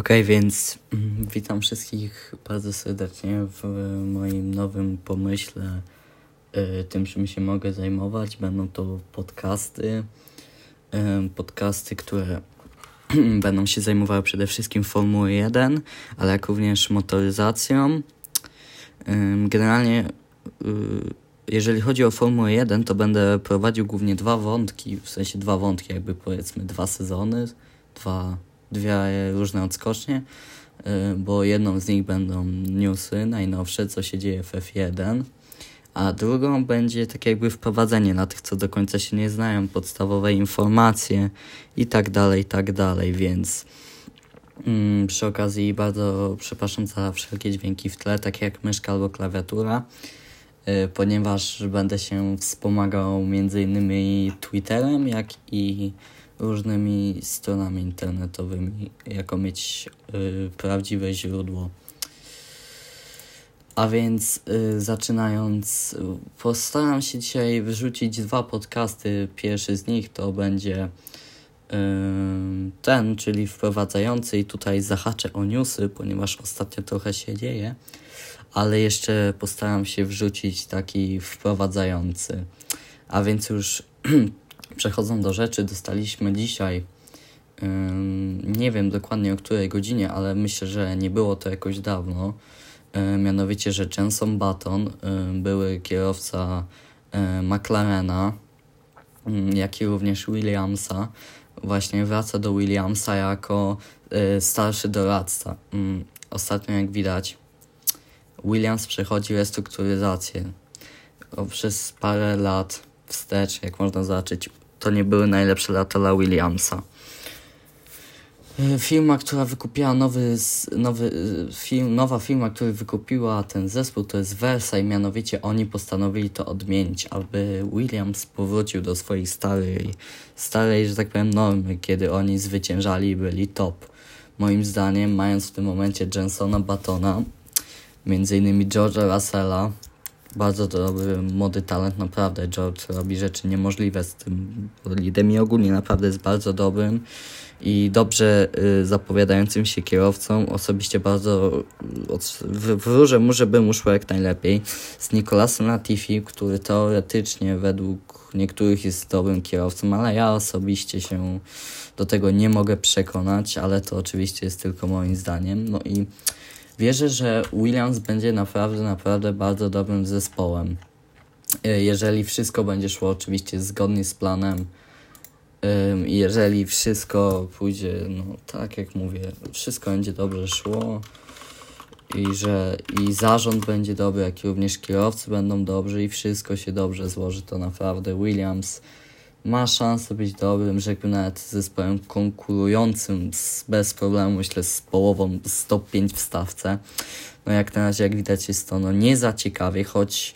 Okej, więc mm, witam wszystkich bardzo serdecznie w moim nowym pomyśle, y, tym czym się mogę zajmować. Będą to podcasty, y, podcasty, które będą się zajmowały przede wszystkim Formułą 1, ale jak również motoryzacją. Y, generalnie, jeżeli chodzi o Formułę 1, to będę prowadził głównie dwa wątki, w sensie dwa wątki, jakby powiedzmy dwa sezony, dwa dwie różne odskocznie, y, bo jedną z nich będą newsy najnowsze, co się dzieje w F1, a drugą będzie tak jakby wprowadzenie na tych, co do końca się nie znają, podstawowe informacje i tak dalej, i tak dalej, więc mm, przy okazji bardzo przepraszam za wszelkie dźwięki w tle, takie jak myszka albo klawiatura, y, ponieważ będę się wspomagał między innymi Twitterem, jak i różnymi stronami internetowymi, jako mieć y, prawdziwe źródło. A więc y, zaczynając, postaram się dzisiaj wyrzucić dwa podcasty. Pierwszy z nich to będzie y, ten, czyli wprowadzający, i tutaj zahaczę o newsy, ponieważ ostatnio trochę się dzieje, ale jeszcze postaram się wrzucić taki wprowadzający. A więc już Przechodząc do rzeczy, dostaliśmy dzisiaj, nie wiem dokładnie o której godzinie, ale myślę, że nie było to jakoś dawno, mianowicie, że Jenson Button, były kierowca McLarena, jak i również Williamsa, właśnie wraca do Williamsa jako starszy doradca. Ostatnio, jak widać, Williams przechodzi restrukturyzację. Przez parę lat wstecz, jak można zobaczyć, to nie były najlepsze lata dla Williamsa. E, firma, która wykupiła nowy, nowy e, film, nowa firma, która wykupiła ten zespół, to jest Versa i mianowicie oni postanowili to odmienić, aby Williams powrócił do swojej starej, starej, że tak powiem, normy, kiedy oni zwyciężali i byli top. Moim zdaniem, mając w tym momencie Jensona Batona, między innymi George'a Russella, bardzo dobry, młody talent, naprawdę. George robi rzeczy niemożliwe z tym bolidem i ogólnie naprawdę jest bardzo dobrym i dobrze y, zapowiadającym się kierowcą. Osobiście bardzo y, wróżę mu, żeby mu szło jak najlepiej. Z Nicolasem Latifi, który teoretycznie według niektórych jest dobrym kierowcą, ale ja osobiście się do tego nie mogę przekonać, ale to oczywiście jest tylko moim zdaniem. No i Wierzę, że Williams będzie naprawdę, naprawdę bardzo dobrym zespołem. E, jeżeli wszystko będzie szło oczywiście zgodnie z planem, jeżeli wszystko pójdzie, no tak jak mówię, wszystko będzie dobrze szło i że i zarząd będzie dobry, jak i również kierowcy będą dobrzy i wszystko się dobrze złoży, to naprawdę Williams ma szansę być dobrym, rzekłbym nawet zespołem konkurującym z, bez problemu, myślę, z połową z top 5 w stawce. No jak na razie, jak widać, jest to no, nie za ciekawie, choć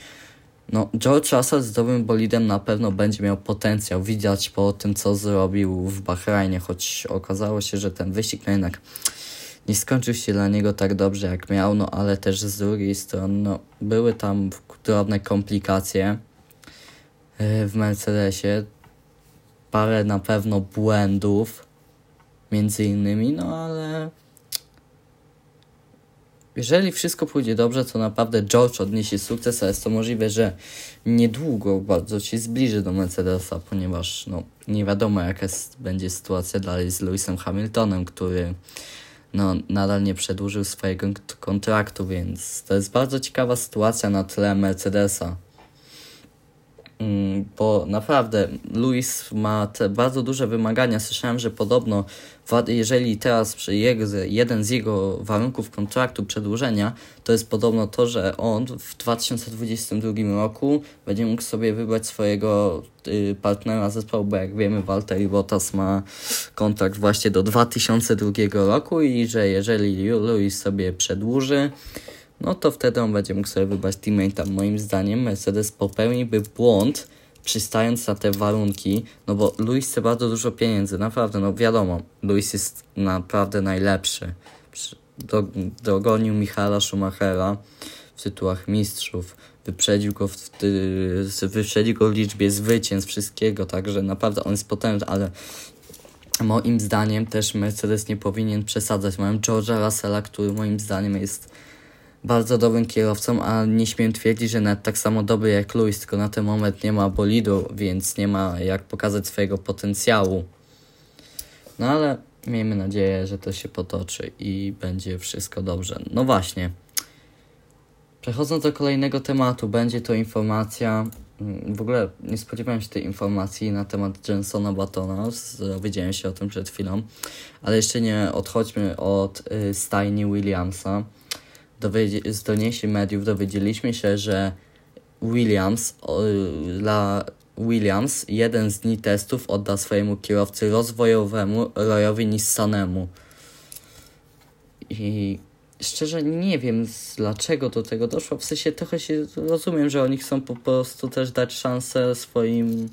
no, George Russell z dobrym bolidem na pewno będzie miał potencjał. Widać po tym, co zrobił w Bahrajnie, choć okazało się, że ten wyścig no jednak nie skończył się dla niego tak dobrze, jak miał, no ale też z drugiej strony no, były tam drobne komplikacje e, w Mercedesie parę na pewno błędów, między innymi, no ale jeżeli wszystko pójdzie dobrze, to naprawdę George odniesie sukces, ale jest to możliwe, że niedługo bardzo się zbliży do Mercedesa, ponieważ no, nie wiadomo jaka jest, będzie sytuacja dalej z Lewisem Hamiltonem, który no, nadal nie przedłużył swojego kontraktu, więc to jest bardzo ciekawa sytuacja na tle Mercedesa. Mm, bo naprawdę Luis ma bardzo duże wymagania. Słyszałem, że podobno jeżeli teraz jeden z jego warunków kontraktu przedłużenia, to jest podobno to, że on w 2022 roku będzie mógł sobie wybrać swojego y, partnera zespołu, bo jak wiemy Walter Bottas ma kontrakt właśnie do 2002 roku i że jeżeli Luis sobie przedłuży, no to wtedy on będzie mógł sobie wybrać teammate'a. Moim zdaniem Mercedes popełniłby błąd, przystając na te warunki, no bo Luis chce bardzo dużo pieniędzy, naprawdę, no wiadomo, Luis jest naprawdę najlepszy. Dogonił Michaela Schumachera w tytułach mistrzów, wyprzedził go w, wyprzedził go w liczbie zwycięstw, wszystkiego, także naprawdę on jest potężny, ale moim zdaniem też Mercedes nie powinien przesadzać. Mają George'a Russella, który moim zdaniem jest bardzo dobrym kierowcą, a nie śmiem twierdzić, że nawet tak samo dobry jak Lewis, tylko na ten moment nie ma bolidu, więc nie ma jak pokazać swojego potencjału. No ale miejmy nadzieję, że to się potoczy i będzie wszystko dobrze. No właśnie. Przechodząc do kolejnego tematu, będzie to informacja. W ogóle nie spodziewałem się tej informacji na temat Jensona Batona. Dowiedziałem się o tym przed chwilą, ale jeszcze nie odchodźmy od y, stajni Williamsa. Z doniesień mediów dowiedzieliśmy się, że Williams dla Williams jeden z dni testów odda swojemu kierowcy rozwojowemu Royowi Nissanemu. I szczerze nie wiem dlaczego do tego doszło. W sensie trochę się rozumiem, że oni chcą po prostu też dać szansę swoim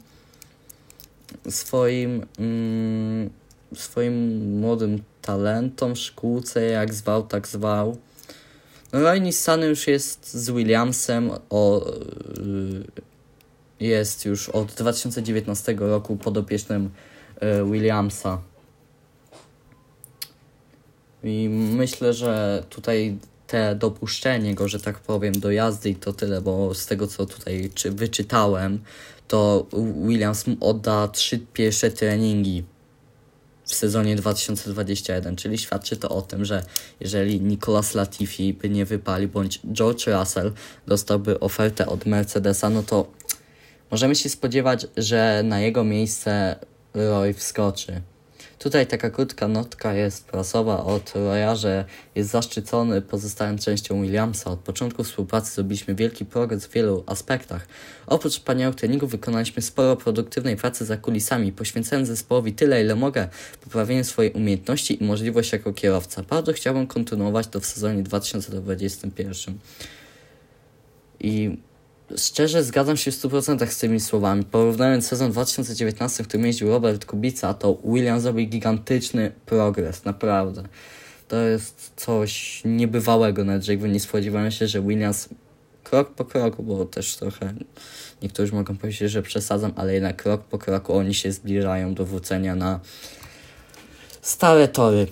swoim mm, swoim młodym talentom, szkółce, jak zwał, tak zwał. Roy Nissan już jest z Williamsem o yy, jest już od 2019 roku podopiecznym e, Williamsa. I myślę, że tutaj te dopuszczenie go, że tak powiem, do jazdy i to tyle, bo z tego co tutaj czy wyczytałem, to Williams odda trzy pierwsze treningi w sezonie 2021, czyli świadczy to o tym, że jeżeli Nicolas Latifi by nie wypalił, bądź George Russell dostałby ofertę od Mercedesa, no to Możemy się spodziewać, że na jego miejsce Roy wskoczy. Tutaj taka krótka notka jest prasowa od Roya, że jest zaszczycony pozostając częścią Williamsa. Od początku współpracy zrobiliśmy wielki progres w wielu aspektach. Oprócz wspaniałych treningów wykonaliśmy sporo produktywnej pracy za kulisami, poświęcając zespołowi tyle, ile mogę, poprawienie swojej umiejętności i możliwość jako kierowca. Bardzo chciałbym kontynuować to w sezonie 2021. I Szczerze zgadzam się w 100% z tymi słowami. Porównując sezon 2019, w którym jeździł Robert Kubica, to William zrobił gigantyczny progres, naprawdę. To jest coś niebywałego, jakby nie spodziewałem się, że Williams krok po kroku, bo też trochę niektórzy mogą powiedzieć, że przesadzam, ale jednak krok po kroku oni się zbliżają do wrócenia na stare tory.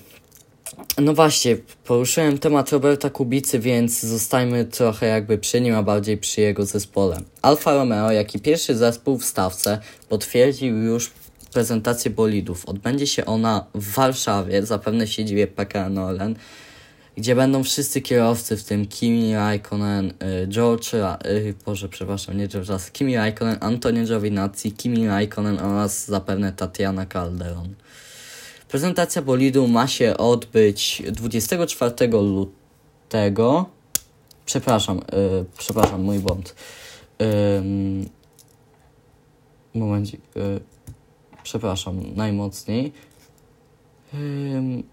No właśnie, poruszyłem temat Roberta Kubicy, więc zostajmy trochę jakby przy nim, a bardziej przy jego zespole. Alfa Romeo, jak i pierwszy zespół w stawce, potwierdził już prezentację bolidów. Odbędzie się ona w Warszawie, zapewne w siedzibie PKN Orlen, gdzie będą wszyscy kierowcy, w tym Kimi Raikkonen, y, George, y, Boże, przepraszam, nie George Russell, Kimi Raikkonen, Antonio Giovinazzi, Kimi Raikkonen oraz zapewne Tatiana Calderon. Prezentacja bolidu ma się odbyć 24 lutego. Przepraszam, yy, przepraszam, mój błąd. Yy, momencik. Yy, przepraszam, najmocniej. Yy,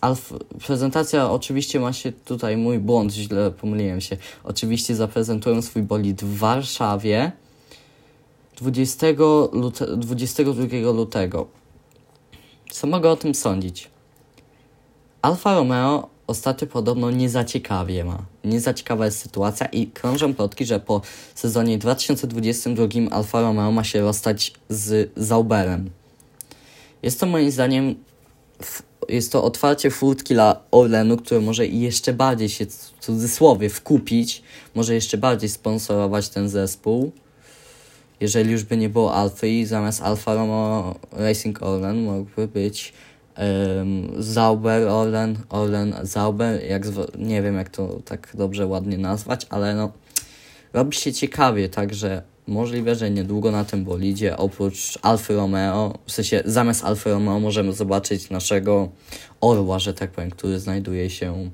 Alf, prezentacja oczywiście ma się tutaj mój błąd, źle pomyliłem się. Oczywiście zaprezentują swój bolid w Warszawie 20 lute, 22 lutego. Co mogę o tym sądzić? Alfa Romeo ostatnio podobno nie za ciekawie ma. Nie za ciekawa jest sytuacja i krążą plotki, że po sezonie 2022 Alfa Romeo ma się rozstać z Zauberem. Jest to moim zdaniem jest to otwarcie furtki dla Orlenu, które może jeszcze bardziej się w cudzysłowie wkupić, może jeszcze bardziej sponsorować ten zespół jeżeli już by nie było Alfy i zamiast Alfa Romeo Racing Orlen mógłby być um, Zauber Orlen, Orlen Zauber, jak nie wiem jak to tak dobrze ładnie nazwać, ale no robi się ciekawie, także możliwe, że niedługo na tym bolidzie oprócz Alfa Romeo, w sensie zamiast Alfa Romeo możemy zobaczyć naszego orła, że tak powiem, który znajduje się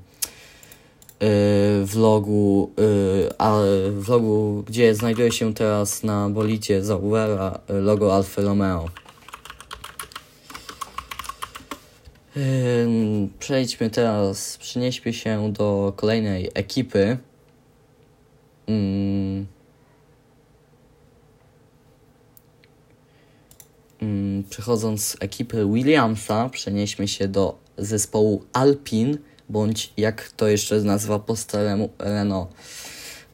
vlogu, y, a vlogu, gdzie znajduje się teraz na bolicie Zauvera logo Alfa Romeo. Przejdźmy teraz, przenieśmy się do kolejnej ekipy. Przechodząc z ekipy Williamsa, przenieśmy się do zespołu Alpine bądź jak to jeszcze nazywa po staremu Renault.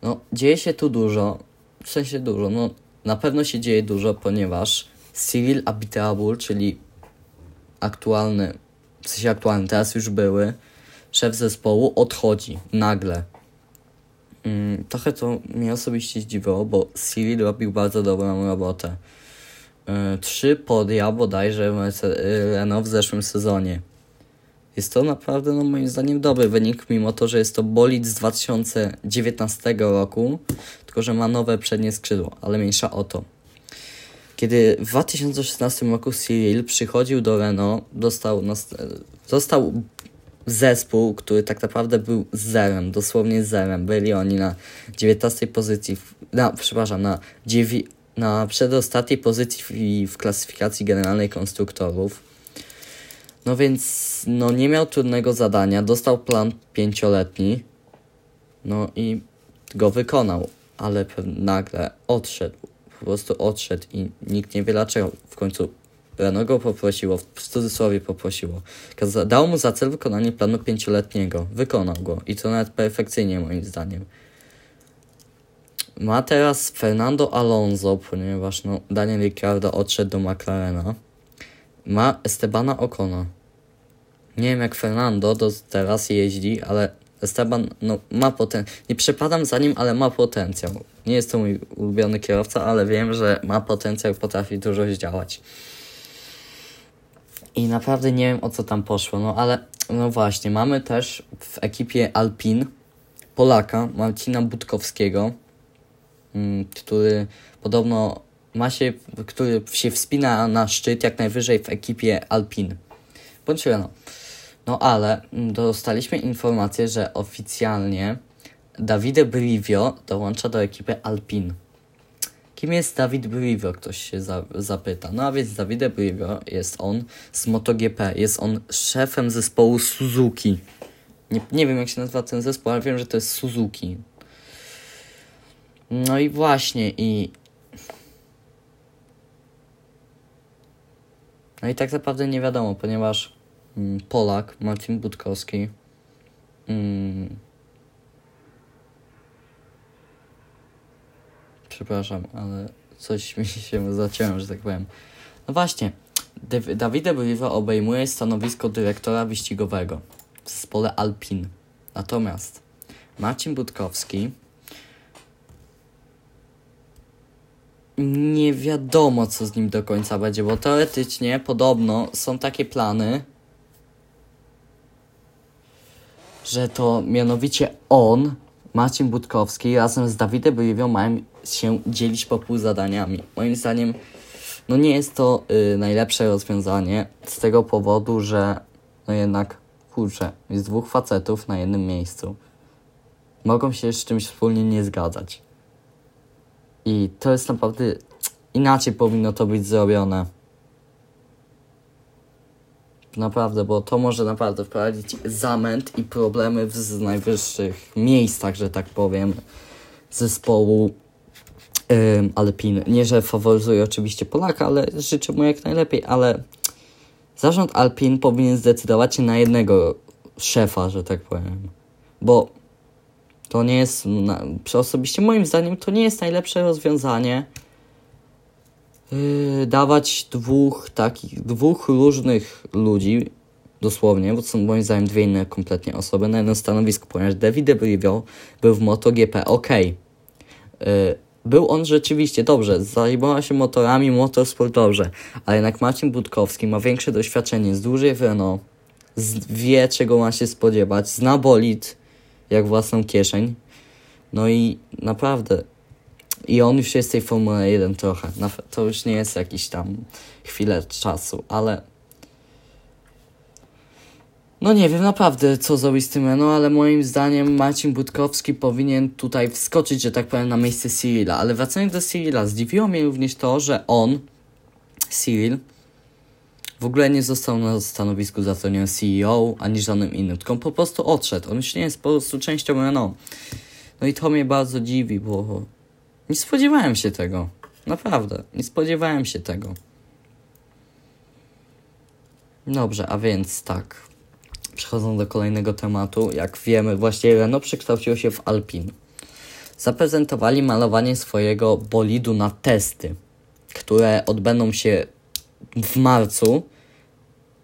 No, dzieje się tu dużo, w sensie dużo, no na pewno się dzieje dużo, ponieważ Cyril Abiteboul, czyli aktualny, w sensie aktualny, teraz już były, szef zespołu odchodzi nagle. Mm, trochę to mnie osobiście zdziwiło, bo Cyril robił bardzo dobrą robotę. Yy, trzy podia bodajże Renault w zeszłym sezonie. Jest to naprawdę, no moim zdaniem, dobry wynik, mimo to, że jest to bolid z 2019 roku, tylko że ma nowe przednie skrzydło, ale mniejsza o to. Kiedy w 2016 roku Cyril przychodził do Renault, dostał, dostał zespół, który tak naprawdę był zerem, dosłownie zerem. Byli oni na 19 pozycji, na, przepraszam, na, dziewi, na przedostatniej pozycji w, w klasyfikacji generalnej konstruktorów. No więc no nie miał trudnego zadania, dostał plan pięcioletni, no i go wykonał, ale nagle odszedł, po prostu odszedł i nikt nie wie dlaczego. W końcu Renault go poprosiło, w cudzysłowie poprosiło. Dał mu za cel wykonanie planu pięcioletniego. Wykonał go i to nawet perfekcyjnie moim zdaniem. Ma teraz Fernando Alonso, ponieważ no, Daniel Ricciardo odszedł do McLarena. Ma Estebana Ocona. Nie wiem jak Fernando do teraz jeździ, ale Esteban no, ma potencjał. Nie przepadam za nim, ale ma potencjał. Nie jest to mój ulubiony kierowca, ale wiem, że ma potencjał, potrafi dużo zdziałać. I naprawdę nie wiem o co tam poszło, no ale no właśnie, mamy też w ekipie Alpin Polaka, Marcina Budkowskiego, mm, który podobno ma się, który się wspina na szczyt jak najwyżej w ekipie Alpin. Bądź no. No ale dostaliśmy informację, że oficjalnie Davide Brivio dołącza do ekipy Alpin. Kim jest Dawid Brivio? Ktoś się za, zapyta. No a więc Dawid Brivio jest on z MotoGP. Jest on szefem zespołu Suzuki. Nie, nie wiem jak się nazywa ten zespół, ale wiem, że to jest Suzuki. No i właśnie i... No i tak naprawdę nie wiadomo, ponieważ mm, Polak, Marcin Budkowski, mm, przepraszam, ale coś mi się zaciąłem, że tak powiem. No właśnie, Davide Briva obejmuje stanowisko dyrektora wyścigowego w zespole Alpin. Natomiast Marcin Budkowski nie wiadomo, co z nim do końca będzie, bo teoretycznie podobno są takie plany, że to mianowicie on, Marcin Budkowski razem z Dawidem Briwią mają się dzielić po pół zadaniami. Moim zdaniem no nie jest to y, najlepsze rozwiązanie z tego powodu, że no jednak kurczę, jest dwóch facetów na jednym miejscu. Mogą się z czymś wspólnie nie zgadzać. I to jest naprawdę inaczej powinno to być zrobione. Naprawdę, bo to może naprawdę wprowadzić zamęt i problemy w najwyższych miejscach, że tak powiem, zespołu yy, Alpin. Nie, że faworyzuję oczywiście Polaka, ale życzę mu jak najlepiej, ale zarząd Alpin powinien zdecydować się na jednego szefa, że tak powiem. Bo to nie jest, na, osobiście moim zdaniem, to nie jest najlepsze rozwiązanie. Yy, dawać dwóch takich, dwóch różnych ludzi, dosłownie, bo to są moim zdaniem dwie inne kompletnie osoby na jedno stanowisko, ponieważ David Brivio był w MotoGP, ok. Yy, był on rzeczywiście dobrze, zajmował się motorami, motorsport dobrze, ale jednak Marcin Budkowski ma większe doświadczenie, z dłużej w Renault, wie czego ma się spodziewać, zna bolid jak własną kieszeń, no i naprawdę i on już jest w tej Formule 1 trochę, to już nie jest jakiś tam chwilę czasu, ale no nie wiem naprawdę, co zrobić z tym Renault, ale moim zdaniem Marcin Budkowski powinien tutaj wskoczyć, że tak powiem, na miejsce Cyrila. Ale wracając do Cyrila, zdziwiło mnie również to, że on, Cyril, w ogóle nie został na stanowisku zatrudnionym CEO, ani żadnym innym, tylko po prostu odszedł. On już nie jest po prostu częścią Renault. No i to mnie bardzo dziwi, bo nie spodziewałem się tego. Naprawdę, nie spodziewałem się tego. Dobrze, a więc tak. Przechodząc do kolejnego tematu, jak wiemy, właśnie Renault przekształciło się w Alpin. Zaprezentowali malowanie swojego bolidu na testy, które odbędą się w marcu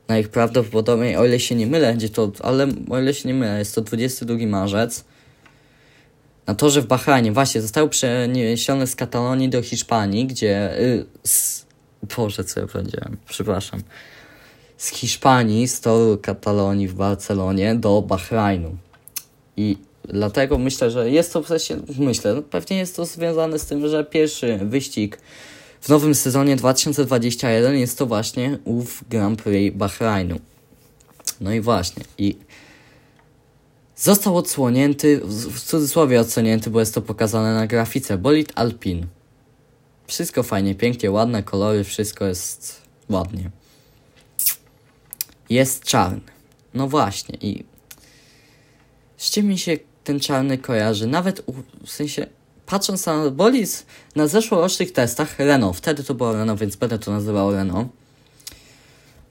Najprawdopodobniej, o ile się nie mylę, będzie to, ale o ile się nie mylę, jest to 22 marzec. Na torze w Bahrajnie, właśnie, został przeniesiony z Katalonii do Hiszpanii, gdzie. Y, z, Boże, co ja powiedziałem, przepraszam. Z Hiszpanii, z toru Katalonii w Barcelonie do Bahrajnu. I dlatego myślę, że jest to w sensie, myślę, no pewnie jest to związane z tym, że pierwszy wyścig w nowym sezonie 2021 jest to właśnie ów Grand Prix Bahrajnu. No i właśnie, i został odsłonięty, w cudzysłowie odsłonięty, bo jest to pokazane na grafice, bolid Alpin. Wszystko fajnie, pięknie, ładne kolory, wszystko jest ładnie. Jest czarny. No właśnie i z czym mi się ten czarny kojarzy? Nawet u, w sensie patrząc na bolid na zeszłorocznych testach Renault, wtedy to było Renault, więc będę to nazywał Renault.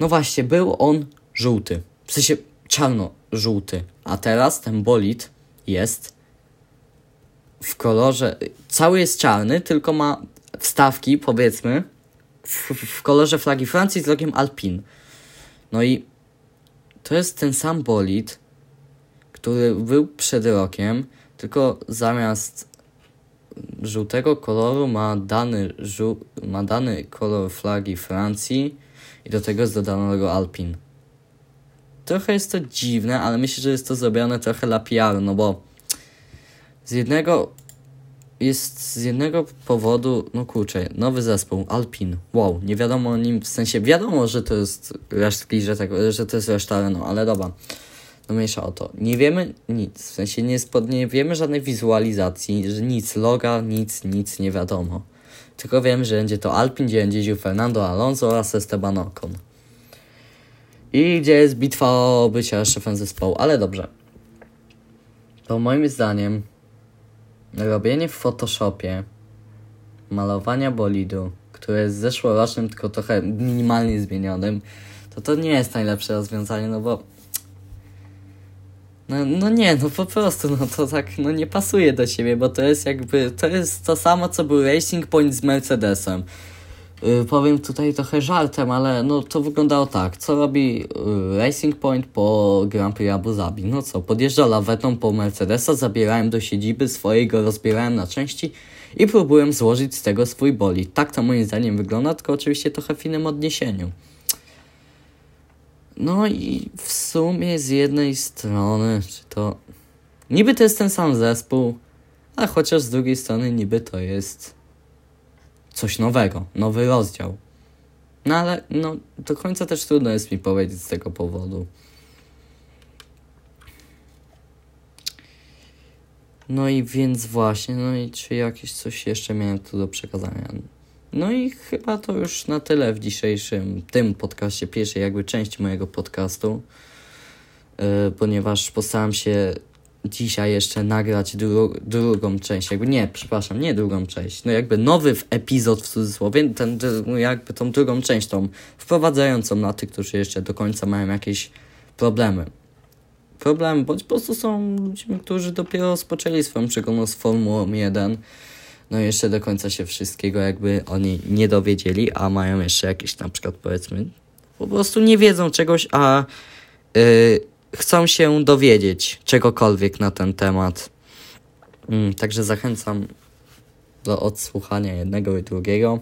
No właśnie, był on żółty. W sensie czarno-żółty. A teraz ten bolid jest w kolorze. Cały jest czarny, tylko ma wstawki, powiedzmy, w, w kolorze flagi Francji z logiem Alpine. No i to jest ten sam bolid, który był przed rokiem, tylko zamiast żółtego koloru ma dany, żół, ma dany kolor flagi Francji i do tego dodano logo Alpin. Trochę jest to dziwne, ale myślę, że jest to zrobione trochę dla PR, no bo z jednego jest z jednego powodu, no kurczę, nowy zespół, Alpin, wow, nie wiadomo o nim, w sensie wiadomo, że to jest resztki, że, tak, że to jest reszta no ale dobra, no mniejsza o to. Nie wiemy nic, w sensie nie, spod, nie wiemy żadnej wizualizacji, że nic, loga, nic, nic nie wiadomo. Tylko wiemy, że będzie to Alpin, gdzie będzie jeździł Fernando Alonso oraz Esteban Ocon. I gdzie jest bitwa o bycie szefem zespołu, ale dobrze. To moim zdaniem robienie w Photoshopie malowania bolidu, które jest zeszłorocznym, tylko trochę minimalnie zmienionym, to to nie jest najlepsze rozwiązanie, no bo no, no nie, no po prostu, no to tak, no nie pasuje do siebie, bo to jest jakby, to jest to samo, co był Racing Point z Mercedesem. Yy, powiem tutaj trochę żartem, ale no to wyglądało tak. Co robi yy, Racing Point po Grand Prix Abu Zabi? No co, podjeżdża lawetą po Mercedesa, zabierałem do siedziby swojego, rozbierałem na części i próbuję złożyć z tego swój bolid. Tak to moim zdaniem wygląda, tylko oczywiście trochę w innym odniesieniu. No i w sumie z jednej strony, czy to. Niby to jest ten sam zespół, a chociaż z drugiej strony niby to jest coś nowego, nowy rozdział. No ale no, do końca też trudno jest mi powiedzieć z tego powodu. No i więc właśnie, no i czy jakieś coś jeszcze miałem tu do przekazania? No i chyba to już na tyle w dzisiejszym tym podcaście, pierwszej jakby części mojego podcastu, yy, ponieważ postaram się dzisiaj jeszcze nagrać dru drugą część, jakby nie, przepraszam, nie drugą część, no jakby nowy epizod w cudzysłowie, ten, no jakby tą drugą część, tą wprowadzającą na tych, którzy jeszcze do końca mają jakieś problemy. Problemy, bądź po prostu są ludźmi, którzy dopiero rozpoczęli swoją przygodę z Formułą 1, no jeszcze do końca się wszystkiego jakby oni nie dowiedzieli, a mają jeszcze jakieś na przykład powiedzmy, po prostu nie wiedzą czegoś, a yy, chcą się dowiedzieć czegokolwiek na ten temat. Yy, także zachęcam do odsłuchania jednego i drugiego.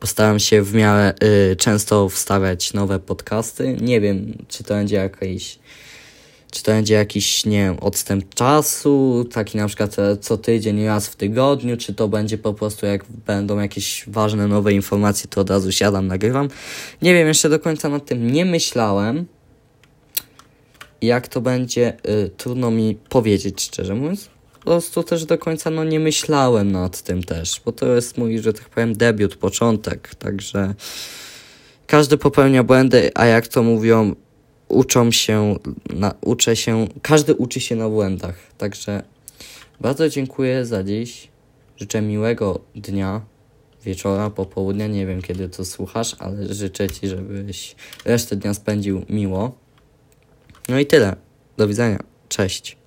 Postaram się w miarę y, często wstawiać nowe podcasty. Nie wiem, czy to będzie jakiś czy to będzie jakiś, nie wiem, odstęp czasu, taki na przykład e, co tydzień, raz w tygodniu, czy to będzie po prostu jak będą jakieś ważne nowe informacje, to od razu siadam, nagrywam. Nie wiem, jeszcze do końca nad tym nie myślałem. Jak to będzie, y, trudno mi powiedzieć, szczerze mówiąc. Po prostu też do końca no, nie myślałem nad tym też, bo to jest mój, że tak powiem, debiut, początek, także każdy popełnia błędy, a jak to mówią, uczą się, na, uczę się, każdy uczy się na błędach. Także bardzo dziękuję za dziś. Życzę miłego dnia, wieczora, popołudnia. Nie wiem kiedy to słuchasz, ale życzę Ci, żebyś resztę dnia spędził miło. No i tyle. Do widzenia. Cześć.